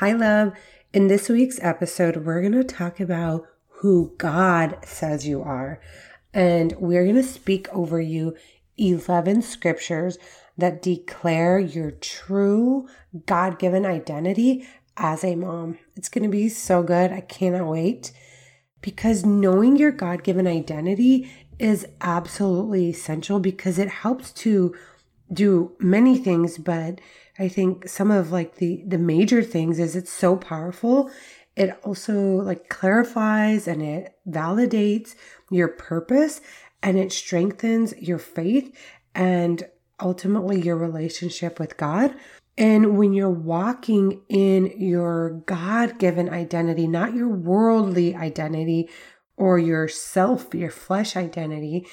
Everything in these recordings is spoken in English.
Hi, love. In this week's episode, we're going to talk about who God says you are. And we're going to speak over you 11 scriptures that declare your true God given identity as a mom. It's going to be so good. I cannot wait because knowing your God given identity is absolutely essential because it helps to do many things, but I think some of like the the major things is it's so powerful. It also like clarifies and it validates your purpose and it strengthens your faith and ultimately your relationship with God. And when you're walking in your God given identity, not your worldly identity or your self, your flesh identity,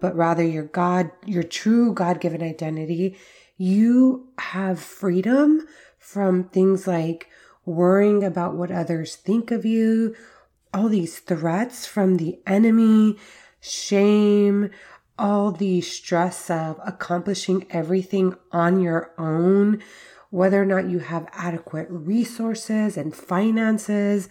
but rather your God, your true God given identity, you have freedom from things like worrying about what others think of you, all these threats from the enemy, shame, all the stress of accomplishing everything on your own, whether or not you have adequate resources and finances,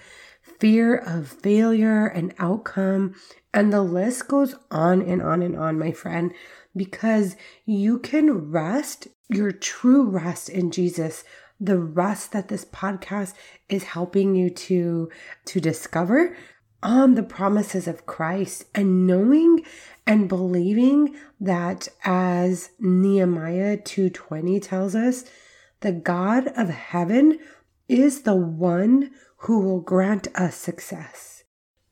fear of failure and outcome, and the list goes on and on and on, my friend, because you can rest your true rest in Jesus, the rest that this podcast is helping you to to discover on the promises of Christ. And knowing and believing that as Nehemiah 2:20 tells us, the God of heaven is the one who will grant us success.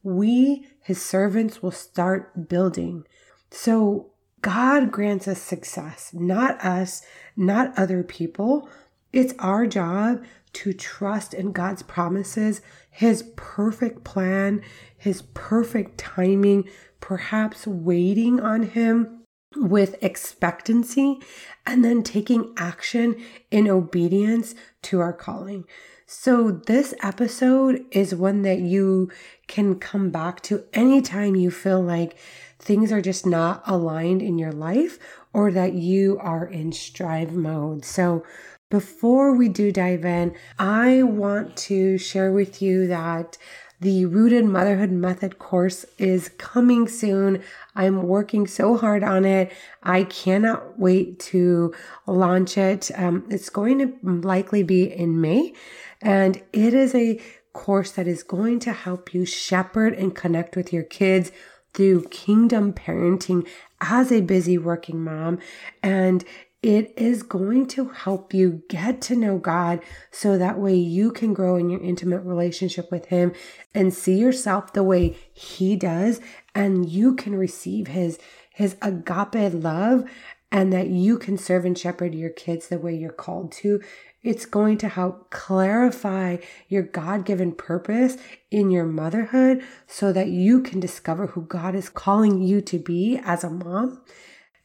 We, his servants, will start building. So God grants us success, not us, not other people. It's our job to trust in God's promises, His perfect plan, His perfect timing, perhaps waiting on Him with expectancy, and then taking action in obedience to our calling. So, this episode is one that you can come back to anytime you feel like things are just not aligned in your life or that you are in strive mode. So, before we do dive in, I want to share with you that the Rooted Motherhood Method course is coming soon. I'm working so hard on it. I cannot wait to launch it. Um, it's going to likely be in May, and it is a course that is going to help you shepherd and connect with your kids through kingdom parenting as a busy working mom. And it is going to help you get to know God so that way you can grow in your intimate relationship with Him and see yourself the way He does, and you can receive His His agape love, and that you can serve and shepherd your kids the way you're called to. It's going to help clarify your God given purpose in your motherhood so that you can discover who God is calling you to be as a mom.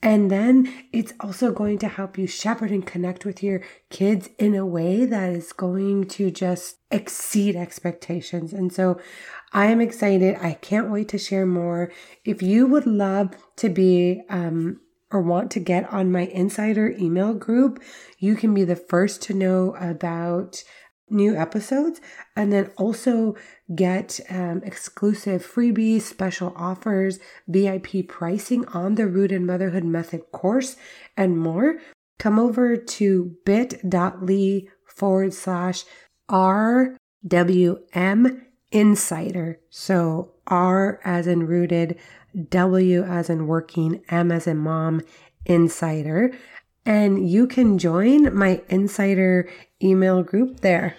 And then it's also going to help you shepherd and connect with your kids in a way that is going to just exceed expectations. And so I am excited. I can't wait to share more. If you would love to be um, or want to get on my insider email group, you can be the first to know about new episodes and then also get um, exclusive freebies, special offers, VIP pricing on the Rooted Motherhood Method course, and more. Come over to bit.ly forward slash RWM Insider. So R as in rooted, W as in working, M as in mom, insider. And you can join my insider email group there.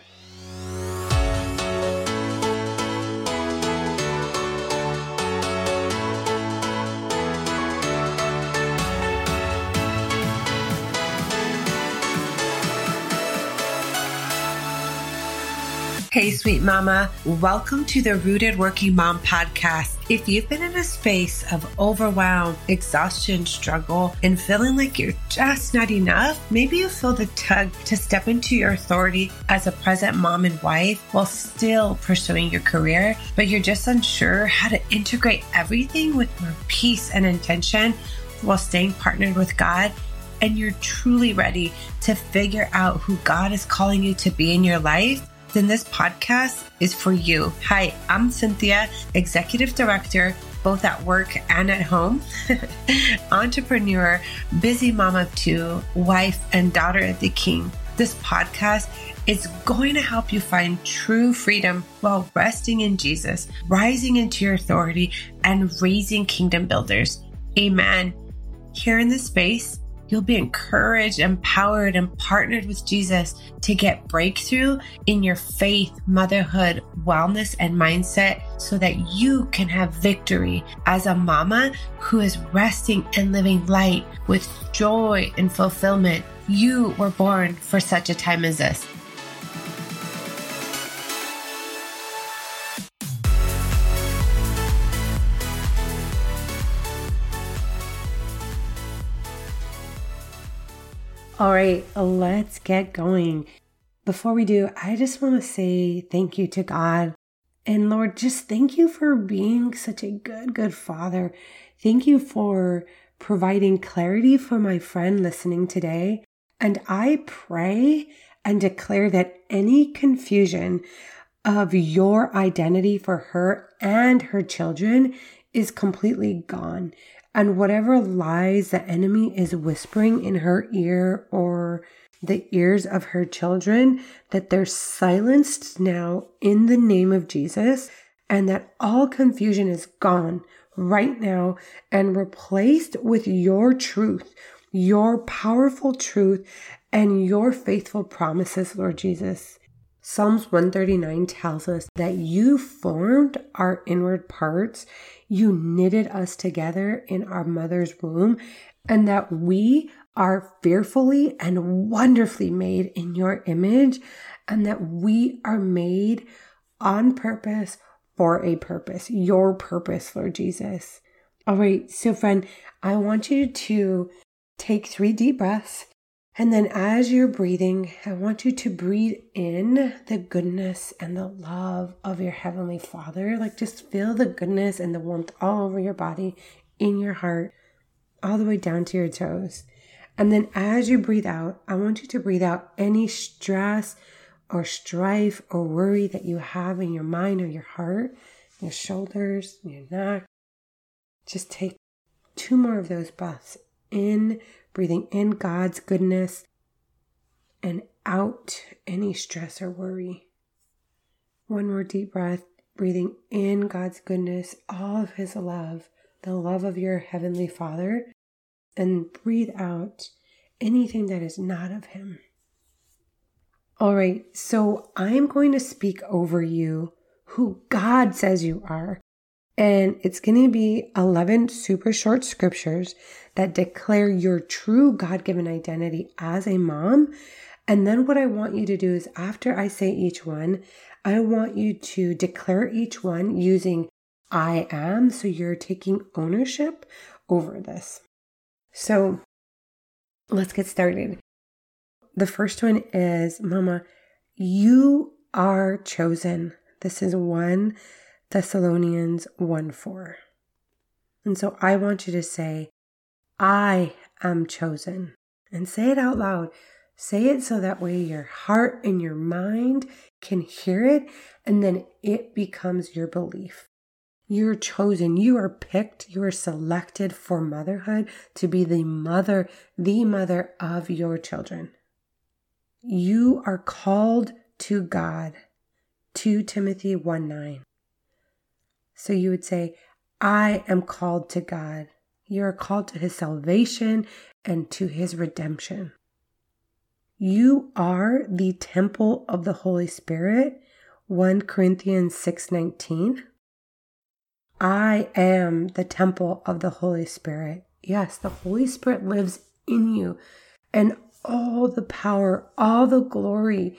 Hey, sweet mama. Welcome to the Rooted Working Mom podcast. If you've been in a space of overwhelm, exhaustion, struggle, and feeling like you're just not enough, maybe you feel the tug to step into your authority as a present mom and wife while still pursuing your career, but you're just unsure how to integrate everything with more peace and intention while staying partnered with God and you're truly ready to figure out who God is calling you to be in your life then this podcast is for you. Hi, I'm Cynthia, Executive Director, both at work and at home, entrepreneur, busy mom of two, wife, and daughter of the King. This podcast is going to help you find true freedom while resting in Jesus, rising into your authority, and raising kingdom builders. Amen. Here in this space, You'll be encouraged, empowered, and partnered with Jesus to get breakthrough in your faith, motherhood, wellness, and mindset so that you can have victory as a mama who is resting and living light with joy and fulfillment. You were born for such a time as this. All right, let's get going. Before we do, I just want to say thank you to God. And Lord, just thank you for being such a good, good father. Thank you for providing clarity for my friend listening today. And I pray and declare that any confusion of your identity for her and her children is completely gone and whatever lies the enemy is whispering in her ear or the ears of her children, that they're silenced now in the name of Jesus, and that all confusion is gone right now and replaced with your truth, your powerful truth, and your faithful promises, Lord Jesus. Psalms 139 tells us that you formed our inward parts, you knitted us together in our mother's womb, and that we are fearfully and wonderfully made in your image, and that we are made on purpose for a purpose, your purpose, Lord Jesus. All right, so friend, I want you to take three deep breaths and then as you're breathing, I want you to breathe in the goodness and the love of your Heavenly Father. Like just feel the goodness and the warmth all over your body, in your heart, all the way down to your toes. And then as you breathe out, I want you to breathe out any stress or strife or worry that you have in your mind or your heart, your shoulders, your neck. Just take two more of those breaths in breathing in God's goodness and out any stress or worry. One more deep breath, breathing in God's goodness, all of His love, the love of your Heavenly Father, and breathe out anything that is not of Him. All right, so I'm going to speak over you who God says you are. And it's going to be 11 super short scriptures that declare your true God given identity as a mom. And then what I want you to do is after I say each one, I want you to declare each one using I am. So you're taking ownership over this. So let's get started. The first one is Mama, you are chosen. This is one Thessalonians 1 4. And so I want you to say, I am chosen. And say it out loud. Say it so that way your heart and your mind can hear it, and then it becomes your belief. You're chosen, you are picked, you are selected for motherhood to be the mother, the mother of your children. You are called to God. 2 Timothy 1 9. So you would say, I am called to God. You are called to his salvation and to his redemption. You are the temple of the Holy Spirit. 1 Corinthians 6:19. I am the temple of the Holy Spirit. Yes, the Holy Spirit lives in you and all the power, all the glory,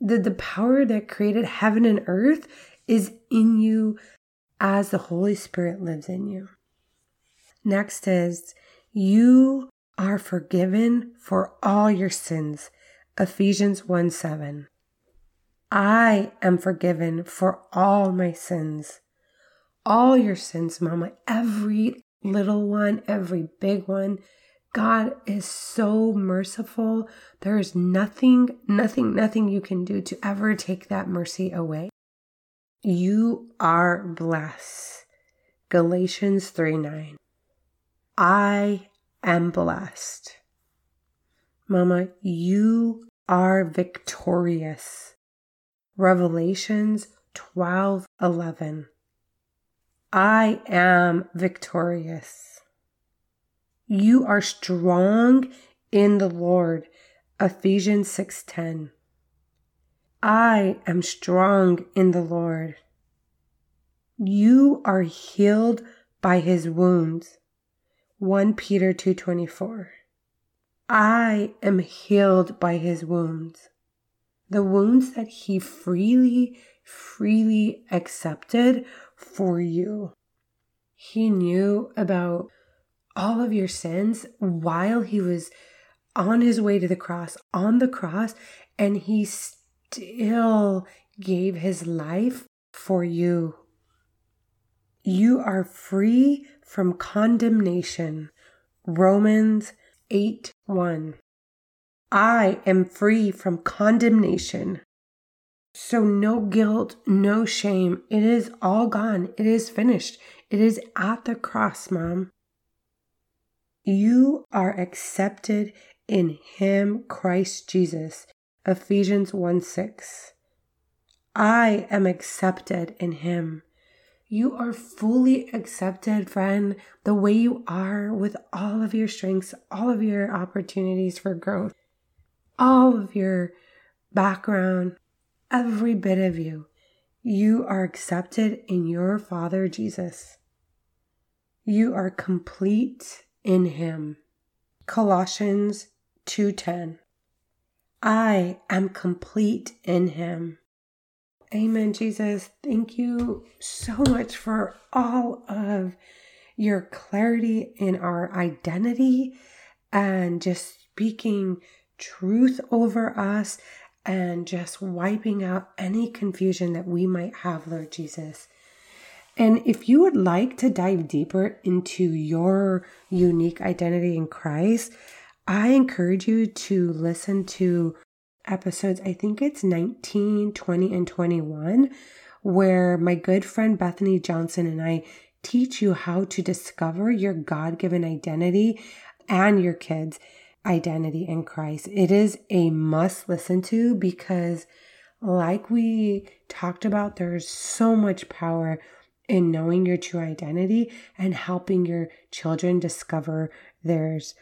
the, the power that created heaven and earth is in you as the Holy Spirit lives in you. Next is, you are forgiven for all your sins. Ephesians 1 7. I am forgiven for all my sins. All your sins, Mama, every little one, every big one. God is so merciful. There is nothing, nothing, nothing you can do to ever take that mercy away. You are blessed. Galatians 3 9. I am blessed. Mama, you are victorious. Revelations 12 11. I am victorious. You are strong in the Lord. Ephesians 6:10. I am strong in the Lord. You are healed by his wounds. 1 Peter 2:24. I am healed by his wounds. The wounds that he freely freely accepted for you. He knew about all of your sins while he was on his way to the cross, on the cross, and he still gave his life for you. You are free from condemnation. Romans 8 1. I am free from condemnation. So, no guilt, no shame. It is all gone. It is finished. It is at the cross, Mom. You are accepted in Him, Christ Jesus. Ephesians 1 6. I am accepted in Him. You are fully accepted, friend, the way you are with all of your strengths, all of your opportunities for growth, all of your background, every bit of you. You are accepted in your Father Jesus. You are complete in him. Colossians 2:10 I am complete in him. Amen Jesus. Thank you so much for all of your clarity in our identity and just speaking truth over us and just wiping out any confusion that we might have, Lord Jesus. And if you would like to dive deeper into your unique identity in Christ, I encourage you to listen to episodes, I think it's 19, 20, and 21, where my good friend Bethany Johnson and I teach you how to discover your God given identity and your kids' identity in Christ. It is a must listen to because, like we talked about, there's so much power in knowing your true identity and helping your children discover theirs.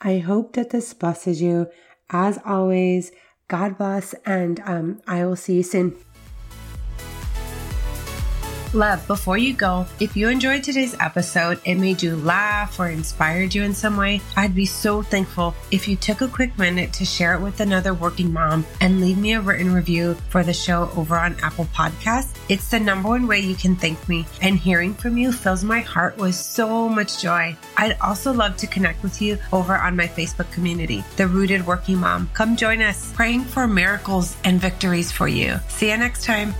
I hope that this blesses you. As always, God bless, and um, I will see you soon. Love, before you go, if you enjoyed today's episode, it made you laugh or inspired you in some way, I'd be so thankful if you took a quick minute to share it with another working mom and leave me a written review for the show over on Apple Podcasts. It's the number one way you can thank me, and hearing from you fills my heart with so much joy. I'd also love to connect with you over on my Facebook community, The Rooted Working Mom. Come join us, praying for miracles and victories for you. See you next time.